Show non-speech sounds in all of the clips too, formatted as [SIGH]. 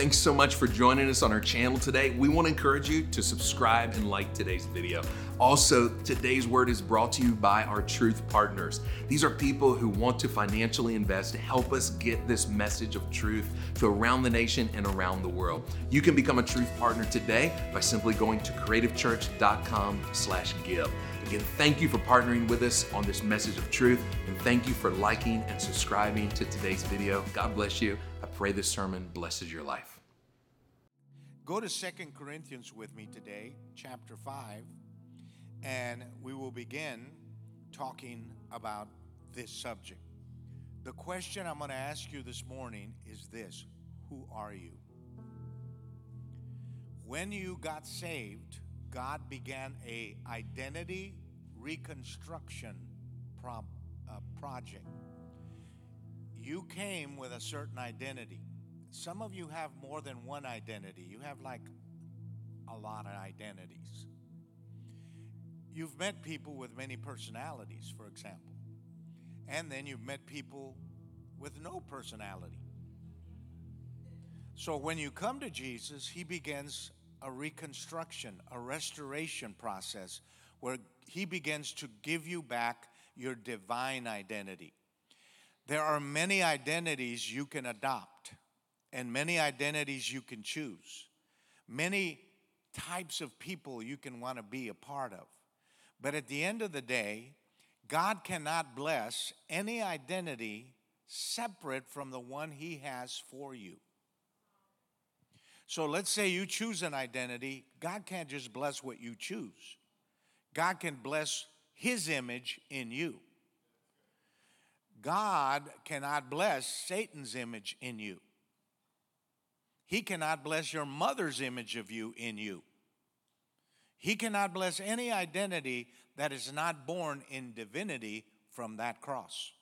Thanks so much for joining us on our channel today. We want to encourage you to subscribe and like today's video. Also, today's word is brought to you by our truth partners. These are people who want to financially invest to help us get this message of truth to around the nation and around the world. You can become a truth partner today by simply going to creativechurch.com/give. Again, thank you for partnering with us on this message of truth, and thank you for liking and subscribing to today's video. God bless you. I pray this sermon blesses your life. Go to Second Corinthians with me today, chapter 5, and we will begin talking about this subject. The question I'm going to ask you this morning is this Who are you? When you got saved, God began a identity reconstruction prob, uh, project. You came with a certain identity. Some of you have more than one identity. You have like a lot of identities. You've met people with many personalities, for example. And then you've met people with no personality. So when you come to Jesus, he begins a reconstruction, a restoration process where he begins to give you back your divine identity. There are many identities you can adopt and many identities you can choose, many types of people you can want to be a part of. But at the end of the day, God cannot bless any identity separate from the one He has for you. So let's say you choose an identity, God can't just bless what you choose. God can bless His image in you. God cannot bless Satan's image in you. He cannot bless your mother's image of you in you. He cannot bless any identity that is not born in divinity from that cross.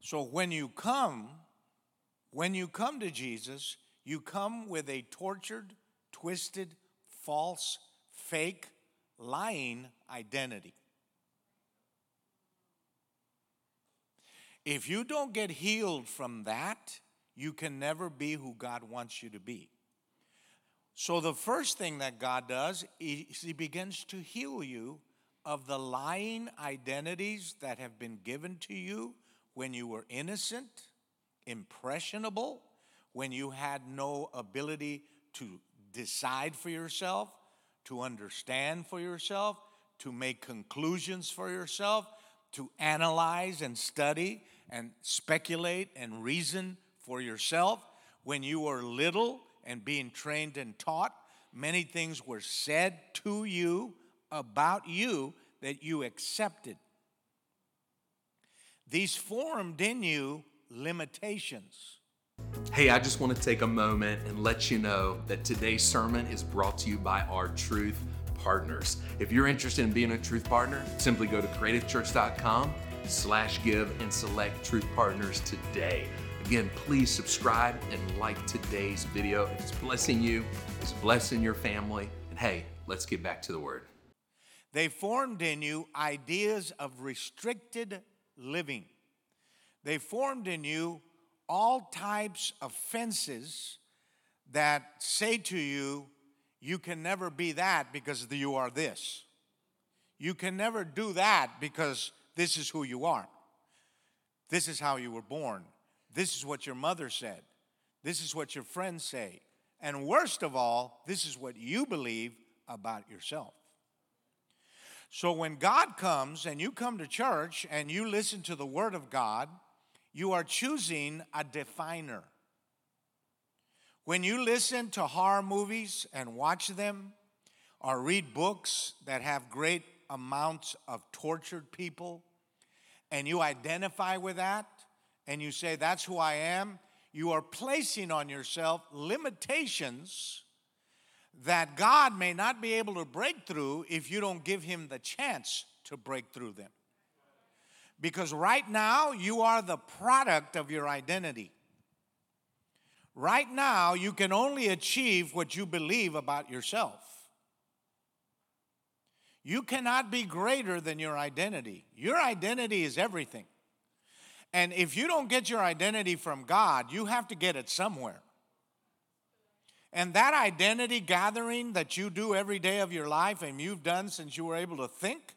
So when you come, when you come to Jesus, you come with a tortured, twisted, false, fake, lying identity. If you don't get healed from that, you can never be who God wants you to be. So, the first thing that God does is He begins to heal you of the lying identities that have been given to you when you were innocent, impressionable, when you had no ability to decide for yourself, to understand for yourself, to make conclusions for yourself, to analyze and study and speculate and reason for yourself. When you were little and being trained and taught, many things were said to you about you that you accepted. These formed in you limitations. Hey, I just want to take a moment and let you know that today's sermon is brought to you by our truth partners. If you're interested in being a truth partner, simply go to creativechurch.com slash give and select truth partners today. Again, please subscribe and like today's video. If it's blessing you, it's blessing your family. And hey, let's get back to the word. They formed in you ideas of restricted living. They formed in you all types of fences that say to you, you can never be that because you are this. You can never do that because this is who you are. This is how you were born. This is what your mother said. This is what your friends say. And worst of all, this is what you believe about yourself. So when God comes and you come to church and you listen to the Word of God, you are choosing a definer. When you listen to horror movies and watch them, or read books that have great amounts of tortured people, and you identify with that, and you say, That's who I am, you are placing on yourself limitations that God may not be able to break through if you don't give Him the chance to break through them. Because right now, you are the product of your identity. Right now, you can only achieve what you believe about yourself. You cannot be greater than your identity. Your identity is everything. And if you don't get your identity from God, you have to get it somewhere. And that identity gathering that you do every day of your life and you've done since you were able to think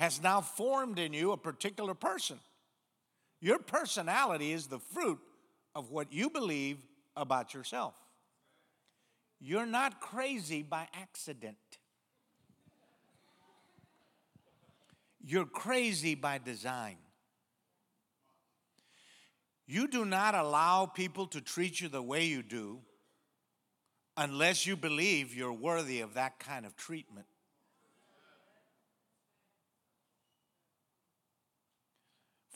has now formed in you a particular person. Your personality is the fruit of what you believe about yourself. You're not crazy by accident. You're crazy by design. You do not allow people to treat you the way you do unless you believe you're worthy of that kind of treatment.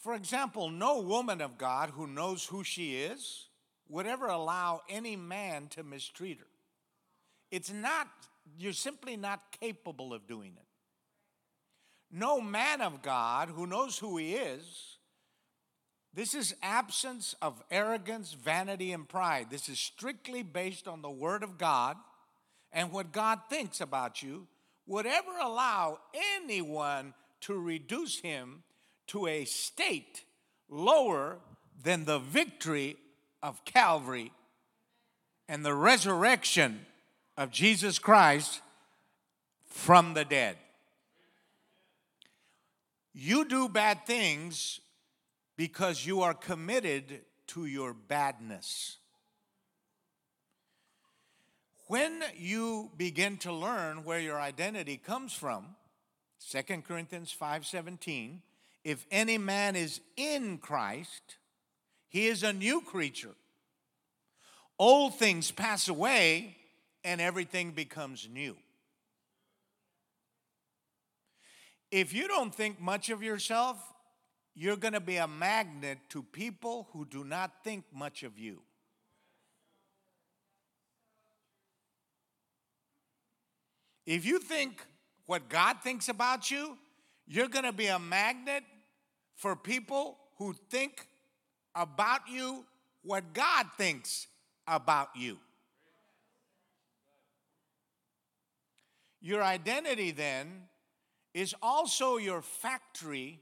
For example, no woman of God who knows who she is would ever allow any man to mistreat her. It's not, you're simply not capable of doing it. No man of God who knows who he is, this is absence of arrogance, vanity, and pride. This is strictly based on the Word of God and what God thinks about you, would ever allow anyone to reduce him to a state lower than the victory of Calvary and the resurrection of Jesus Christ from the dead. You do bad things because you are committed to your badness. When you begin to learn where your identity comes from, 2 Corinthians 5:17, if any man is in Christ, he is a new creature. Old things pass away and everything becomes new. If you don't think much of yourself, you're going to be a magnet to people who do not think much of you. If you think what God thinks about you, you're going to be a magnet for people who think about you what God thinks about you. Your identity then is also your factory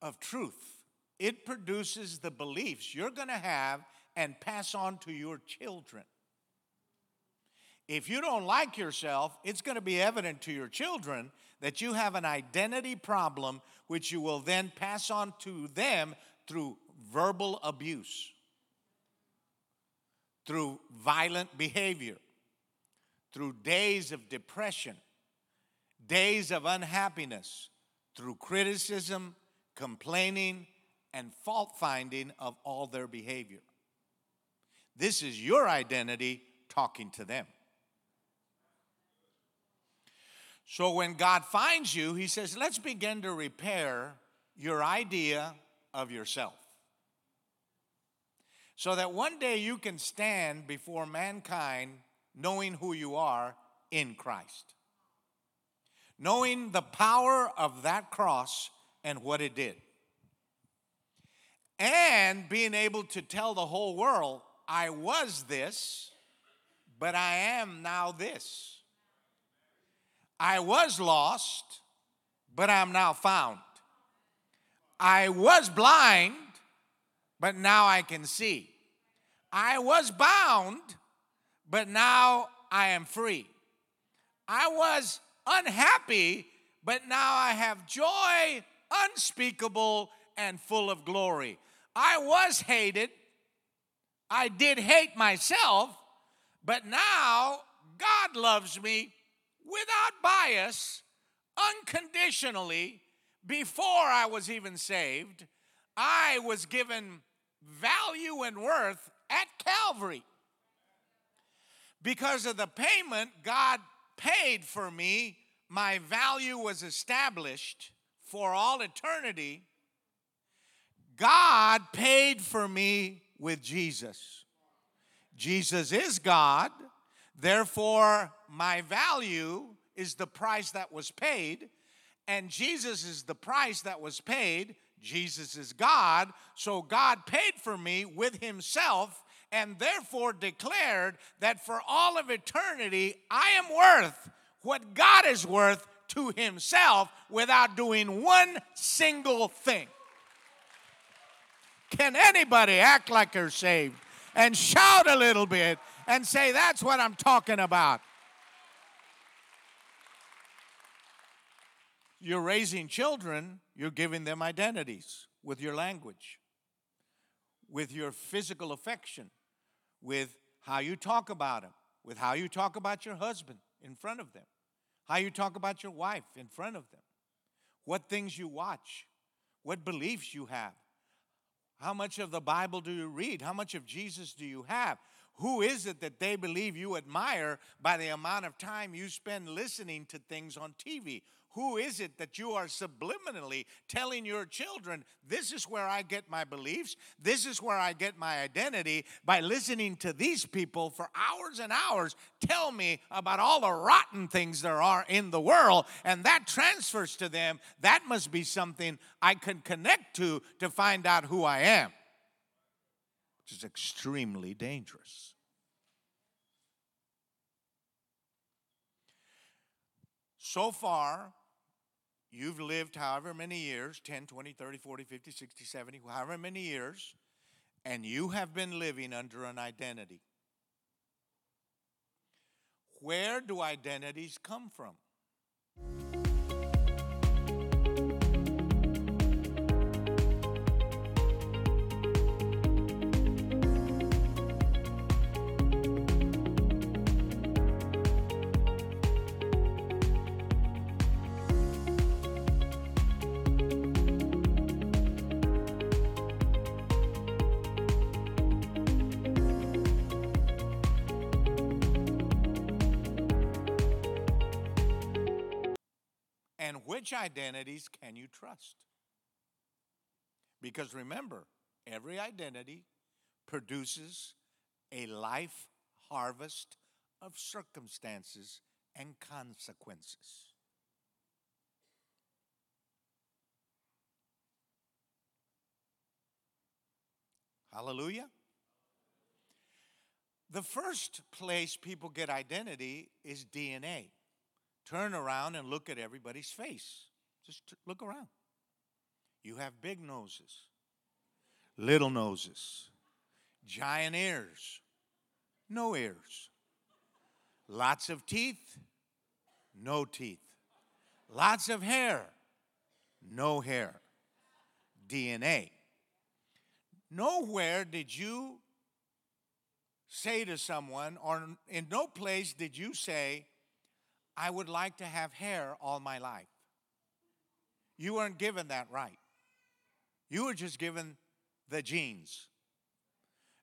of truth. It produces the beliefs you're going to have and pass on to your children. If you don't like yourself, it's going to be evident to your children that you have an identity problem, which you will then pass on to them through verbal abuse, through violent behavior, through days of depression, days of unhappiness, through criticism, complaining, and fault finding of all their behavior. This is your identity talking to them. So when God finds you, He says, let's begin to repair your idea of yourself. So that one day you can stand before mankind knowing who you are in Christ. Knowing the power of that cross and what it did. And being able to tell the whole world, I was this, but I am now this. I was lost, but I'm now found. I was blind, but now I can see. I was bound, but now I am free. I was unhappy, but now I have joy unspeakable and full of glory. I was hated. I did hate myself, but now God loves me without bias, unconditionally, before I was even saved. I was given value and worth at Calvary. Because of the payment God paid for me, my value was established for all eternity. God paid for me with Jesus. Jesus is God, therefore, my value is the price that was paid, and Jesus is the price that was paid. Jesus is God, so God paid for me with Himself and therefore declared that for all of eternity, I am worth what God is worth to himself without doing one single thing. Can anybody act like they're saved and shout a little bit and say, That's what I'm talking about. You're raising children, you're giving them identities with your language, with your physical affection, with how you talk about them, with how you talk about your husband in front of them, how you talk about your wife in front of them, what things you watch, what beliefs you have. How much of the Bible do you read? How much of Jesus do you have? Who is it that they believe you admire by the amount of time you spend listening to things on TV? Who is it that you are subliminally telling your children, this is where I get my beliefs, this is where I get my identity by listening to these people for hours and hours tell me about all the rotten things there are in the world, and that transfers to them? That must be something I can connect to to find out who I am, is extremely dangerous. So far, You've lived however many years 10, 20, 30, 40, 50, 60, 70, however many years, and you have been living under an identity. Where do identities come from? Which identities can you trust? Because remember, every identity produces a life harvest of circumstances and consequences. Hallelujah. The first place people get identity is DNA. Turn around and look at everybody's face. Just look around. You have big noses, little noses, giant ears, no ears, lots of teeth, no teeth, lots of hair, no hair, DNA. Nowhere did you say to someone, or in no place did you say, I would like to have hair all my life. You weren't given that right. You were just given the genes.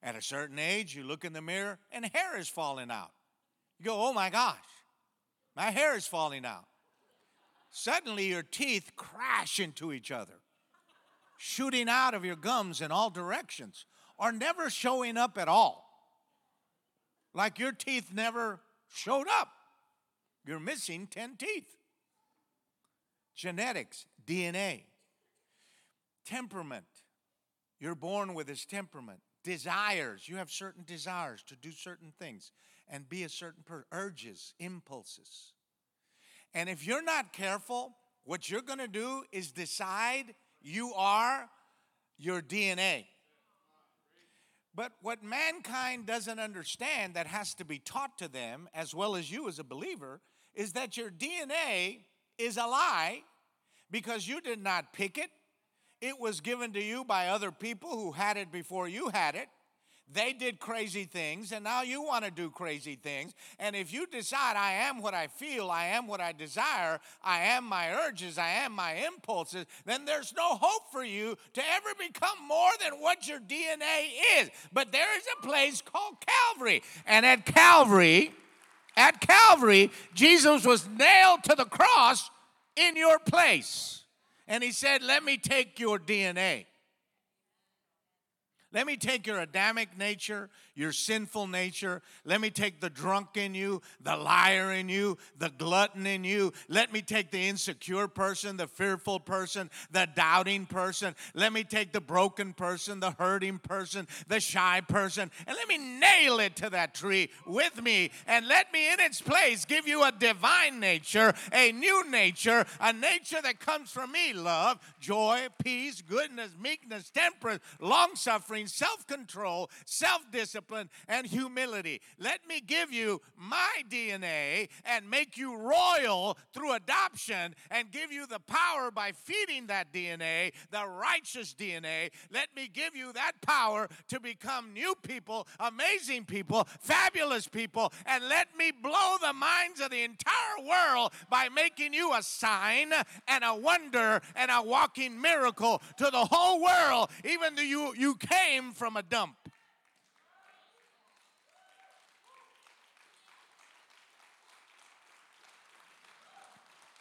At a certain age, you look in the mirror and hair is falling out. You go, oh my gosh, my hair is falling out. Suddenly, your teeth crash into each other, shooting out of your gums in all directions, or never showing up at all. Like your teeth never showed up. You're missing 10 teeth. Genetics, DNA, temperament. You're born with this temperament. Desires. You have certain desires to do certain things and be a certain person. Urges, impulses. And if you're not careful, what you're going to do is decide you are your DNA. But what mankind doesn't understand that has to be taught to them, as well as you as a believer, is that your DNA is a lie because you did not pick it. It was given to you by other people who had it before you had it. They did crazy things, and now you want to do crazy things. And if you decide, I am what I feel, I am what I desire, I am my urges, I am my impulses, then there's no hope for you to ever become more than what your DNA is. But there is a place called Calvary. And at Calvary, at Calvary, Jesus was nailed to the cross in your place. And he said, Let me take your DNA. Let me take your Adamic nature, your sinful nature. Let me take the drunk in you, the liar in you, the glutton in you. Let me take the insecure person, the fearful person, the doubting person. Let me take the broken person, the hurting person, the shy person, and let me nail it to that tree with me. And let me, in its place, give you a divine nature, a new nature, a nature that comes from me love, joy, peace, goodness, meekness, temperance, long suffering self control, self discipline, and humility. Let me give you my DNA and make you royal through adoption and give you the power by feeding that DNA, the righteous DNA. Let me give you that power to become new people, amazing people, fabulous people, and let me blow the minds of the entire world by making you a sign and a wonder and a walking miracle to the whole world, even though you, you came from a dump.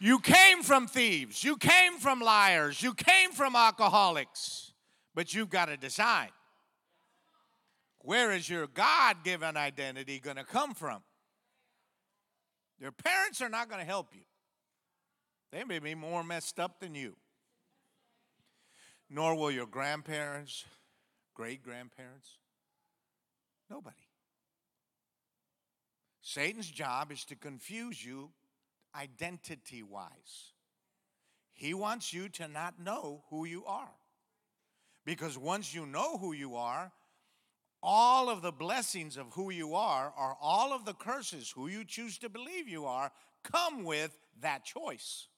You came from thieves. You came from liars. You came from alcoholics. But you've got to decide where is your God given identity going to come from? Your parents are not going to help you, they may be more messed up than you. Nor will your grandparents, great grandparents, nobody. Satan's job is to confuse you identity wise. He wants you to not know who you are. Because once you know who you are, all of the blessings of who you are, or all of the curses, who you choose to believe you are, come with that choice.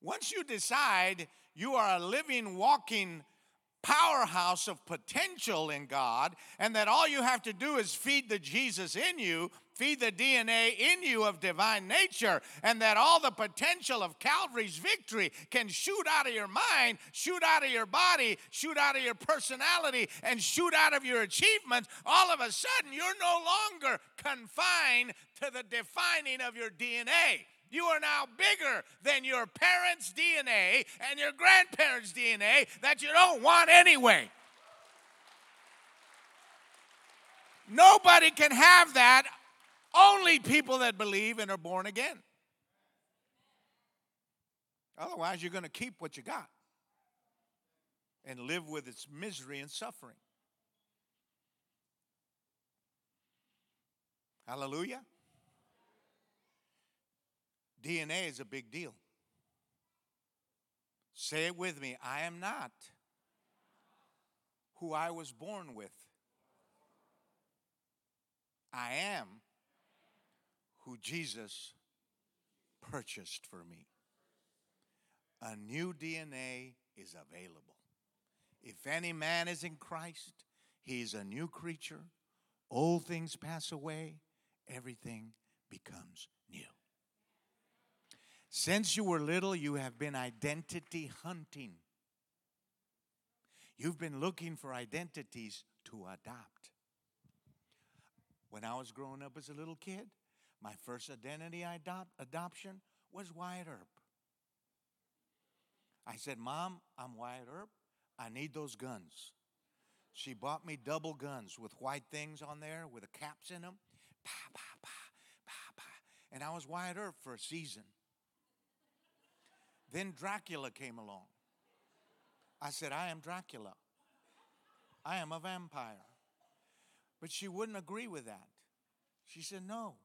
Once you decide you are a living, walking powerhouse of potential in God, and that all you have to do is feed the Jesus in you, feed the DNA in you of divine nature, and that all the potential of Calvary's victory can shoot out of your mind, shoot out of your body, shoot out of your personality, and shoot out of your achievements, all of a sudden you're no longer confined to the defining of your DNA. You are now bigger than your parents' DNA and your grandparents' DNA that you don't want anyway. Nobody can have that, only people that believe and are born again. Otherwise, you're going to keep what you got and live with its misery and suffering. Hallelujah. DNA is a big deal. Say it with me I am not who I was born with. I am who Jesus purchased for me. A new DNA is available. If any man is in Christ, he is a new creature. Old things pass away, everything becomes new. Since you were little, you have been identity hunting. You've been looking for identities to adopt. When I was growing up as a little kid, my first identity adopt, adoption was Wyatt Earp. I said, Mom, I'm Wyatt Earp. I need those guns. She bought me double guns with white things on there with the caps in them. Pa, pa, pa, pa, pa. And I was Wyatt Earp for a season. Then Dracula came along. I said, I am Dracula. I am a vampire. But she wouldn't agree with that. She said, no.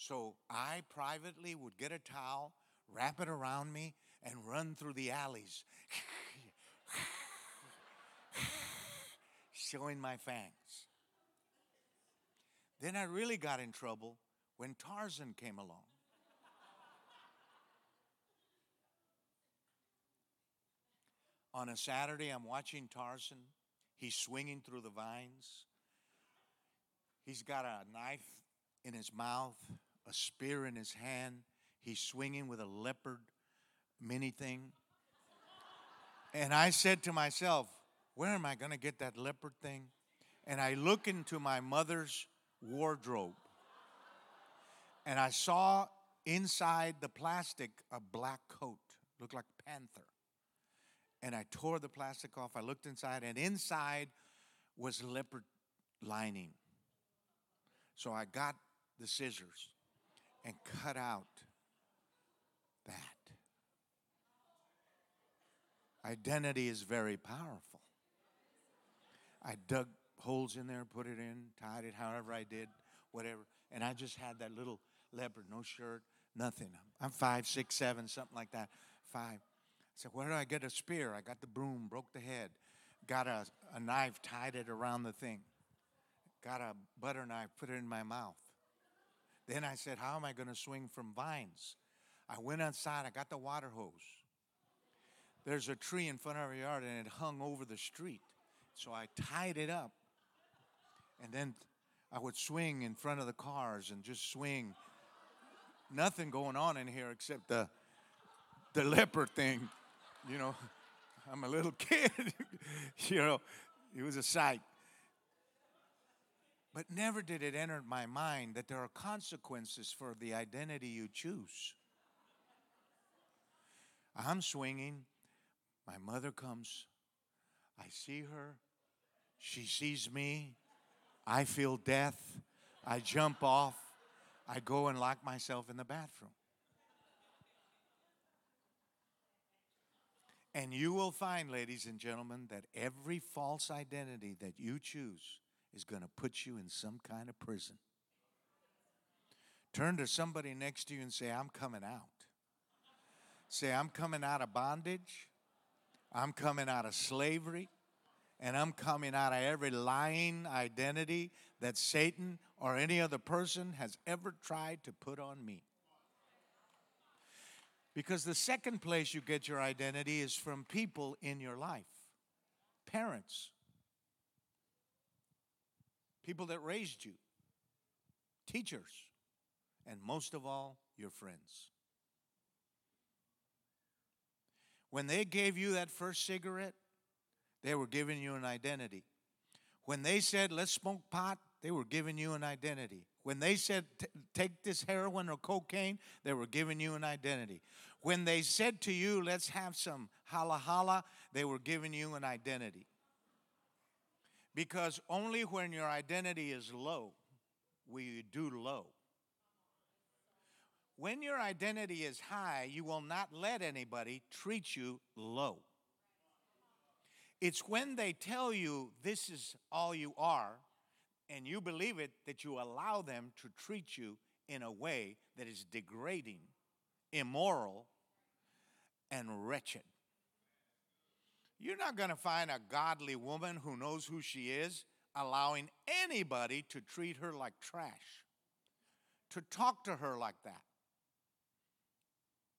So I privately would get a towel, wrap it around me, and run through the alleys, [LAUGHS] showing my fangs. Then I really got in trouble when Tarzan came along. On a Saturday, I'm watching Tarzan. He's swinging through the vines. He's got a knife in his mouth, a spear in his hand. He's swinging with a leopard mini thing. And I said to myself, where am I going to get that leopard thing? And I look into my mother's wardrobe. And I saw inside the plastic a black coat, looked like panther and I tore the plastic off. I looked inside, and inside was leopard lining. So I got the scissors and cut out that. Identity is very powerful. I dug holes in there, put it in, tied it however I did, whatever. And I just had that little leopard, no shirt, nothing. I'm five, six, seven, something like that. Five. I said, Where do I get a spear? I got the broom, broke the head, got a, a knife, tied it around the thing. Got a butter knife, put it in my mouth. Then I said, How am I going to swing from vines? I went outside, I got the water hose. There's a tree in front of our yard and it hung over the street. So I tied it up. And then I would swing in front of the cars and just swing. Nothing going on in here except the the leper thing. You know, [LAUGHS] I'm a little [LAUGHS] kid. [LAUGHS] you know, it was a sight. But never did it enter my mind that there are consequences for the identity you choose. I'm swinging. My mother comes. I see her. She sees me. I feel death. I jump off. I go and lock myself in the bathroom. And you will find, ladies and gentlemen, that every false identity that you choose is going to put you in some kind of prison. Turn to somebody next to you and say, I'm coming out. Say, I'm coming out of bondage. I'm coming out of slavery. And I'm coming out of every lying identity that Satan or any other person has ever tried to put on me. Because the second place you get your identity is from people in your life parents, people that raised you, teachers, and most of all, your friends. When they gave you that first cigarette, they were giving you an identity. When they said, let's smoke pot, they were giving you an identity. When they said, take this heroin or cocaine, they were giving you an identity. When they said to you, let's have some hala hala, they were giving you an identity. Because only when your identity is low will you do low. When your identity is high, you will not let anybody treat you low. It's when they tell you this is all you are and you believe it that you allow them to treat you in a way that is degrading, immoral, and wretched. You're not going to find a godly woman who knows who she is allowing anybody to treat her like trash, to talk to her like that.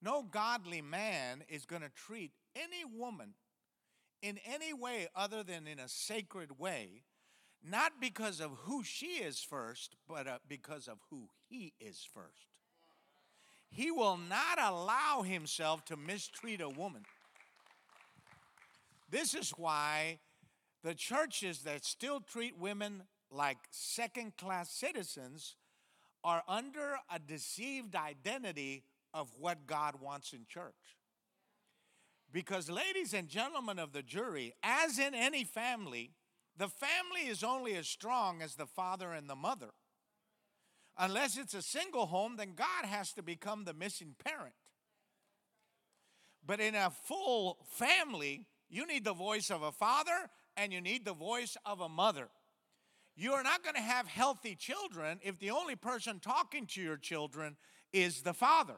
No godly man is going to treat any woman in any way other than in a sacred way, not because of who she is first, but uh, because of who he is first. He will not allow himself to mistreat a woman. This is why the churches that still treat women like second class citizens are under a deceived identity of what God wants in church. Because, ladies and gentlemen of the jury, as in any family, the family is only as strong as the father and the mother. Unless it's a single home, then God has to become the missing parent. But in a full family, you need the voice of a father and you need the voice of a mother. You are not going to have healthy children if the only person talking to your children is the father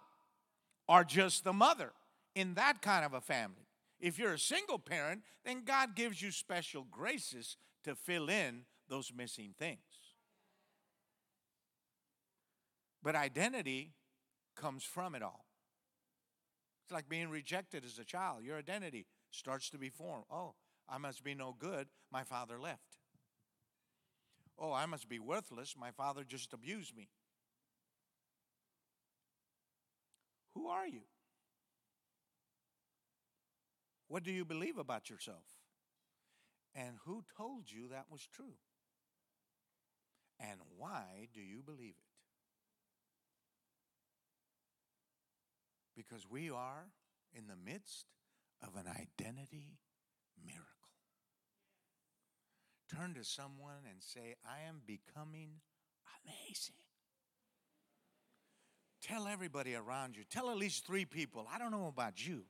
or just the mother in that kind of a family. If you're a single parent, then God gives you special graces to fill in those missing things. But identity comes from it all. It's like being rejected as a child. Your identity starts to be formed. Oh, I must be no good. My father left. Oh, I must be worthless. My father just abused me. Who are you? What do you believe about yourself? And who told you that was true? And why do you believe it? Because we are in the midst of an identity miracle. Turn to someone and say, I am becoming amazing. Tell everybody around you, tell at least three people, I don't know about you,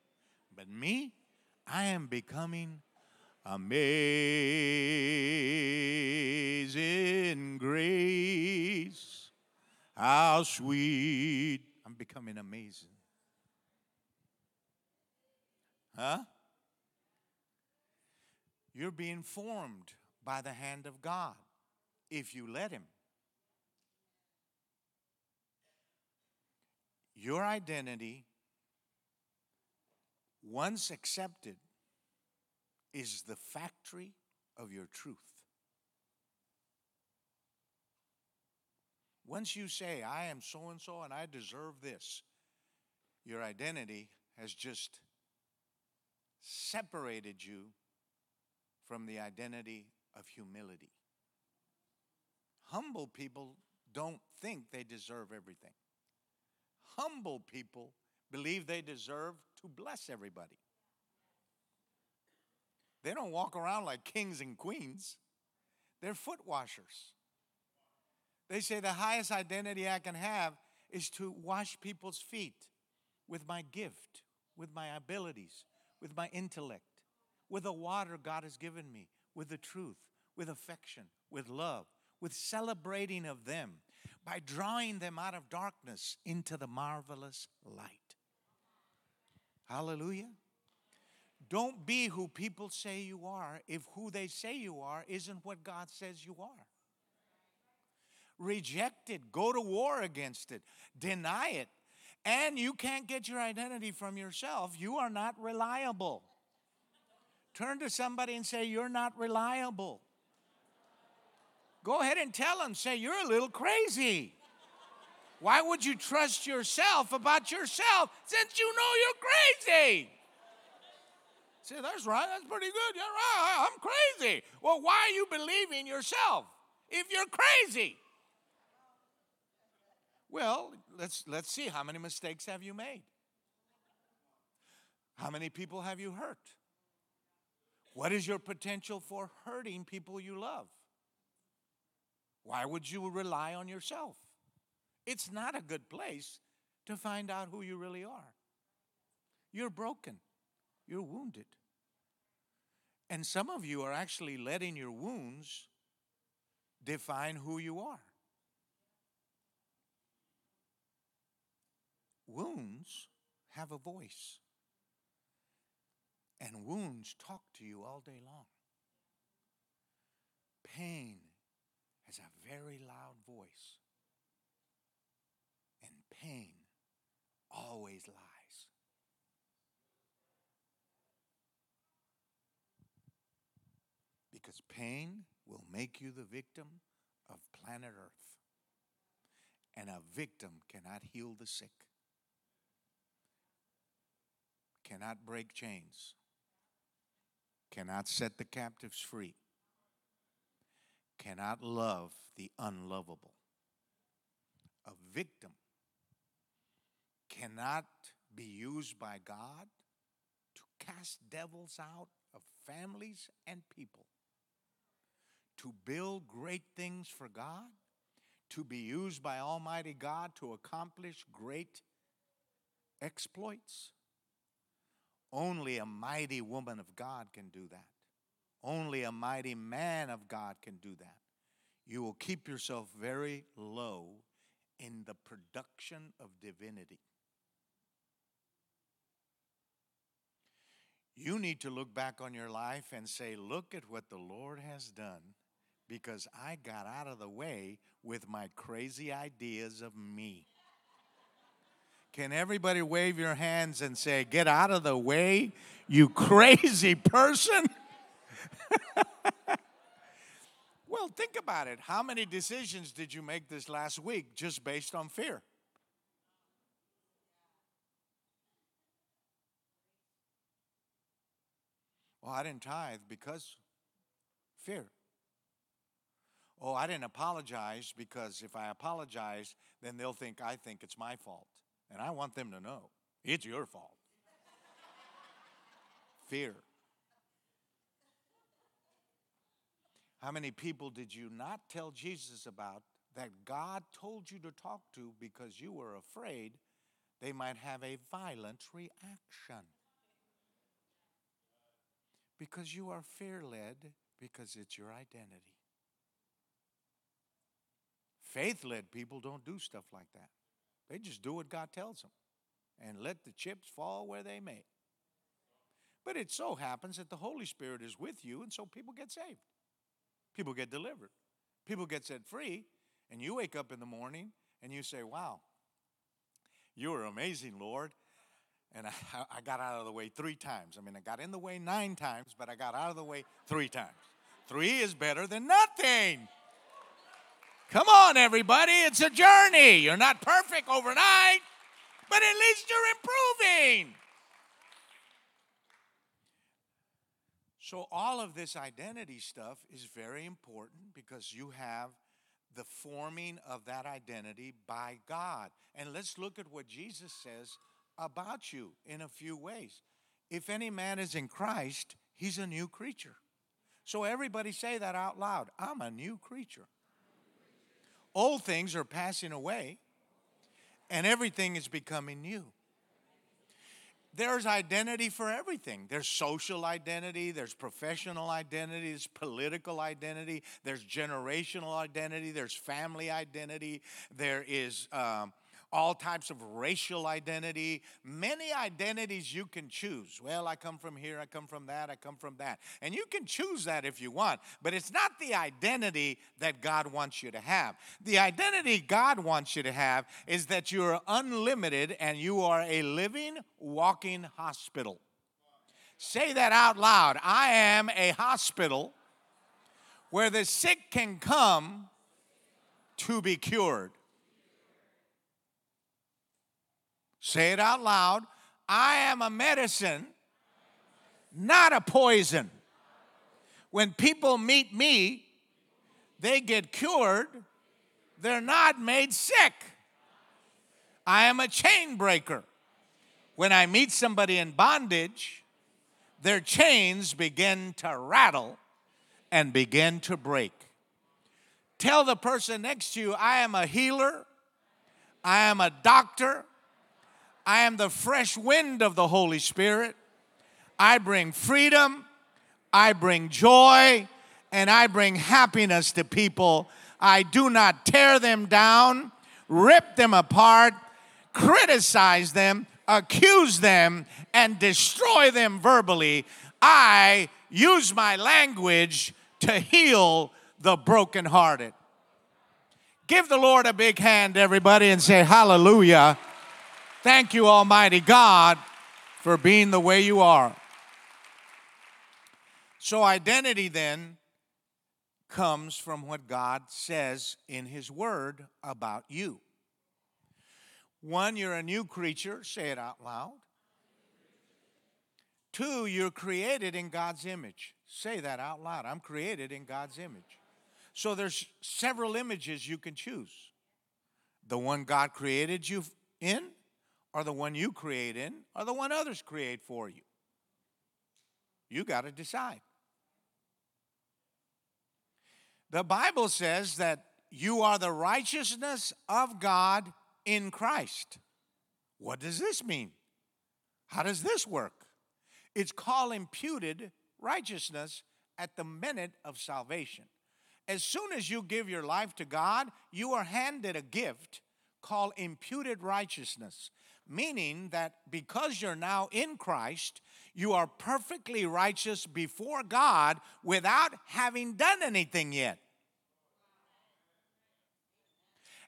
but me, I am becoming amazing grace. How sweet. I'm becoming amazing. Huh? You're being formed by the hand of God if you let Him. Your identity, once accepted, is the factory of your truth. Once you say, I am so and so and I deserve this, your identity has just separated you from the identity of humility. Humble people don't think they deserve everything. Humble people believe they deserve to bless everybody. They don't walk around like kings and queens, they're foot washers. They say the highest identity I can have is to wash people's feet with my gift, with my abilities, with my intellect, with the water God has given me, with the truth, with affection, with love, with celebrating of them, by drawing them out of darkness into the marvelous light. Hallelujah. Don't be who people say you are if who they say you are isn't what God says you are. Reject it, go to war against it, deny it. And you can't get your identity from yourself. You are not reliable. Turn to somebody and say, You're not reliable. Go ahead and tell them, say, You're a little crazy. Why would you trust yourself about yourself since you know you're crazy? Say, that's right, that's pretty good. You're right, I'm crazy. Well, why are you believing yourself if you're crazy? Well, let's, let's see how many mistakes have you made? How many people have you hurt? What is your potential for hurting people you love? Why would you rely on yourself? It's not a good place to find out who you really are. You're broken, you're wounded. And some of you are actually letting your wounds define who you are. Wounds have a voice, and wounds talk to you all day long. Pain has a very loud voice, and pain always lies. Because pain will make you the victim of planet Earth, and a victim cannot heal the sick cannot break chains, cannot set the captives free, cannot love the unlovable. A victim cannot be used by God to cast devils out of families and people, to build great things for God, to be used by Almighty God to accomplish great exploits. Only a mighty woman of God can do that. Only a mighty man of God can do that. You will keep yourself very low in the production of divinity. You need to look back on your life and say, Look at what the Lord has done because I got out of the way with my crazy ideas of me. Can everybody wave your hands and say, Get out of the way, you crazy person? [LAUGHS] well, think about it. How many decisions did you make this last week just based on fear? Well, I didn't tithe because fear. Oh, I didn't apologize because if I apologize, then they'll think I think it's my fault. And I want them to know it's your fault. Fear. How many people did you not tell Jesus about that God told you to talk to because you were afraid they might have a violent reaction? Because you are fear led, because it's your identity. Faith led people don't do stuff like that. They just do what God tells them and let the chips fall where they may. But it so happens that the Holy Spirit is with you, and so people get saved. People get delivered. People get set free, and you wake up in the morning and you say, Wow, you are amazing, Lord. And I, I got out of the way three times. I mean, I got in the way nine times, but I got out of the way three times. Three is better than nothing. Come on, everybody, it's a journey. You're not perfect overnight, but at least you're improving. So, all of this identity stuff is very important because you have the forming of that identity by God. And let's look at what Jesus says about you in a few ways. If any man is in Christ, he's a new creature. So, everybody say that out loud I'm a new creature. Old things are passing away, and everything is becoming new there's identity for everything. There's social identity, there's professional identity, there's political identity, there's generational identity, there's family identity, there is um, all types of racial identity, many identities you can choose. Well, I come from here, I come from that, I come from that. And you can choose that if you want, but it's not the identity that God wants you to have. The identity God wants you to have is that you're unlimited and you are a living, walking hospital. Say that out loud. I am a hospital where the sick can come to be cured. Say it out loud. I am a medicine, not a poison. When people meet me, they get cured, they're not made sick. I am a chain breaker. When I meet somebody in bondage, their chains begin to rattle and begin to break. Tell the person next to you, I am a healer, I am a doctor, I am the fresh wind of the Holy Spirit. I bring freedom, I bring joy, and I bring happiness to people. I do not tear them down, rip them apart, criticize them, accuse them, and destroy them verbally. I use my language to heal the brokenhearted. Give the Lord a big hand, everybody, and say, Hallelujah. Thank you, Almighty God, for being the way you are. So, identity then comes from what God says in His Word about you. One, you're a new creature, say it out loud. Two, you're created in God's image. Say that out loud. I'm created in God's image. So there's several images you can choose. The one God created you in, or the one you create in, or the one others create for you? You got to decide. The Bible says that you are the righteousness of God in Christ. What does this mean? How does this work? It's called imputed righteousness at the minute of salvation. As soon as you give your life to God, you are handed a gift called imputed righteousness meaning that because you're now in Christ, you are perfectly righteous before God without having done anything yet.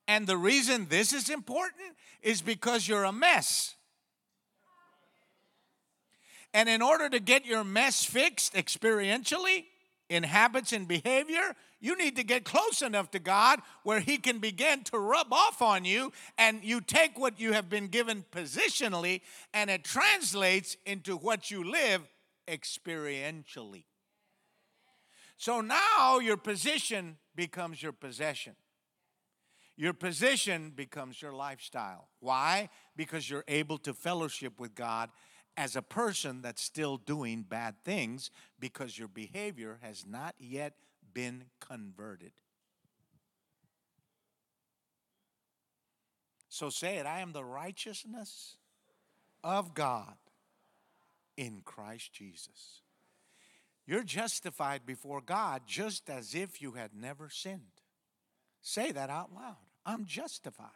And the reason this is important is because you're a mess. And in order to get your mess fixed experientially, in habits and behavior, you need to get close enough to God where He can begin to rub off on you, and you take what you have been given positionally and it translates into what you live experientially. So now your position becomes your possession. Your position becomes your lifestyle. Why? Because you're able to fellowship with God as a person that's still doing bad things because your behavior has not yet been converted. So say it I am the righteousness of God in Christ Jesus. You're justified before God just as if you had never sinned. Say that out loud. I'm justified.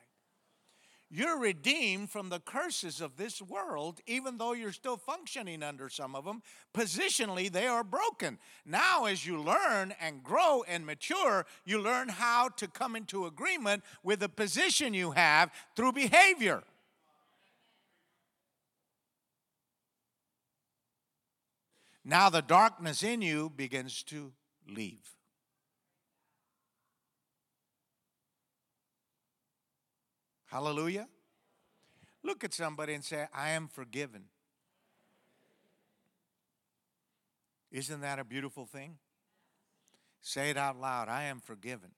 You're redeemed from the curses of this world, even though you're still functioning under some of them. Positionally, they are broken. Now, as you learn and grow and mature, you learn how to come into agreement with the position you have through behavior. Now, the darkness in you begins to leave. Hallelujah. Look at somebody and say, I am forgiven. Isn't that a beautiful thing? Say it out loud I am forgiven.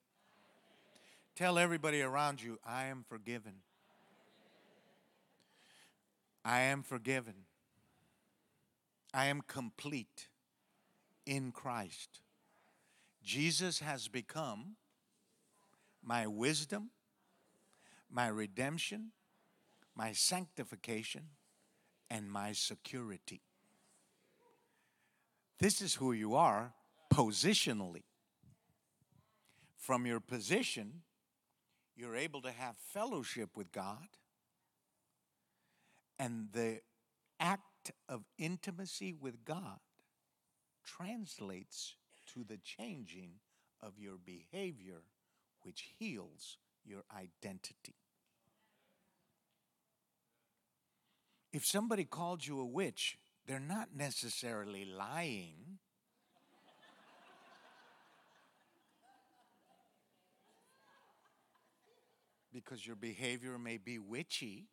Tell everybody around you, I am forgiven. I am forgiven. I am complete in Christ. Jesus has become my wisdom, my redemption, my sanctification, and my security. This is who you are positionally. From your position, you're able to have fellowship with God, and the act of intimacy with God translates to the changing of your behavior, which heals your identity. If somebody called you a witch, they're not necessarily lying. because your behavior may be witchy.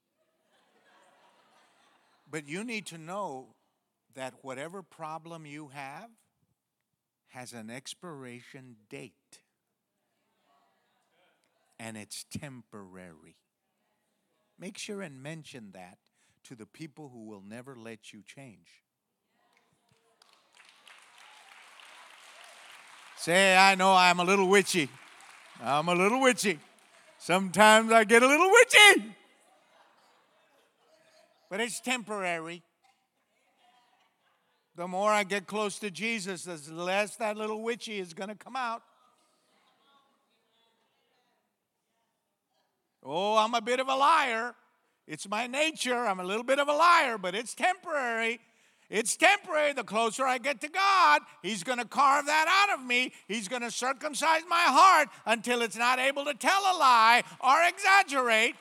But you need to know that whatever problem you have has an expiration date and it's temporary. Make sure and mention that to the people who will never let you change. Say, I know I'm a little witchy. I'm a little witchy. Sometimes I get a little witchy. But it's temporary. The more I get close to Jesus, the less that little witchy is going to come out. Oh, I'm a bit of a liar. It's my nature. I'm a little bit of a liar, but it's temporary. It's temporary. The closer I get to God, He's going to carve that out of me. He's going to circumcise my heart until it's not able to tell a lie or exaggerate.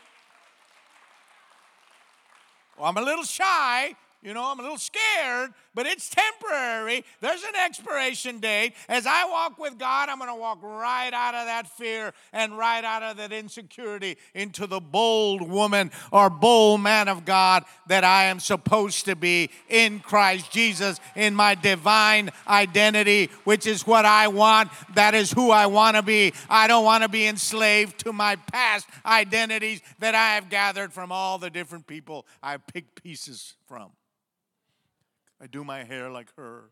Well, I'm a little shy, you know, I'm a little scared, but it's temporary. There's an expiration date. As I walk with God, I'm going to walk right out of that fear and right out of that insecurity into the bold woman or bold man of God that I am supposed to be in Christ Jesus in my divine identity, which is what I want. That is who I want to be. I don't want to be enslaved to my past identities that I have gathered from all the different people I've picked pieces from. I do my hair like her.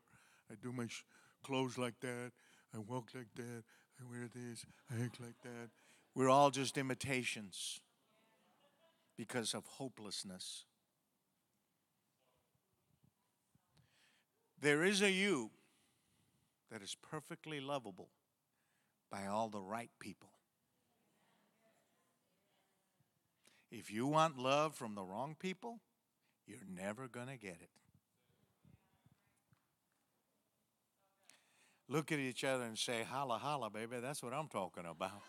I do my sh- clothes like that. I walk like that. I wear this. I act like that. We're all just imitations because of hopelessness. There is a you that is perfectly lovable by all the right people. If you want love from the wrong people, you're never going to get it. Look at each other and say, holla, holla, baby. That's what I'm talking about.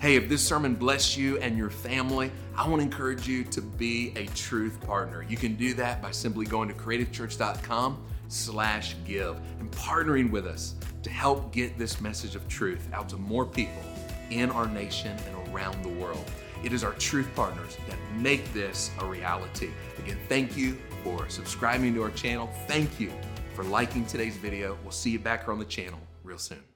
Hey, if this sermon blessed you and your family, I want to encourage you to be a truth partner. You can do that by simply going to creativechurch.com slash give and partnering with us to help get this message of truth out to more people in our nation and around the world. It is our truth partners that make this a reality. Again, thank you for subscribing to our channel. Thank you for liking today's video. We'll see you back here on the channel real soon.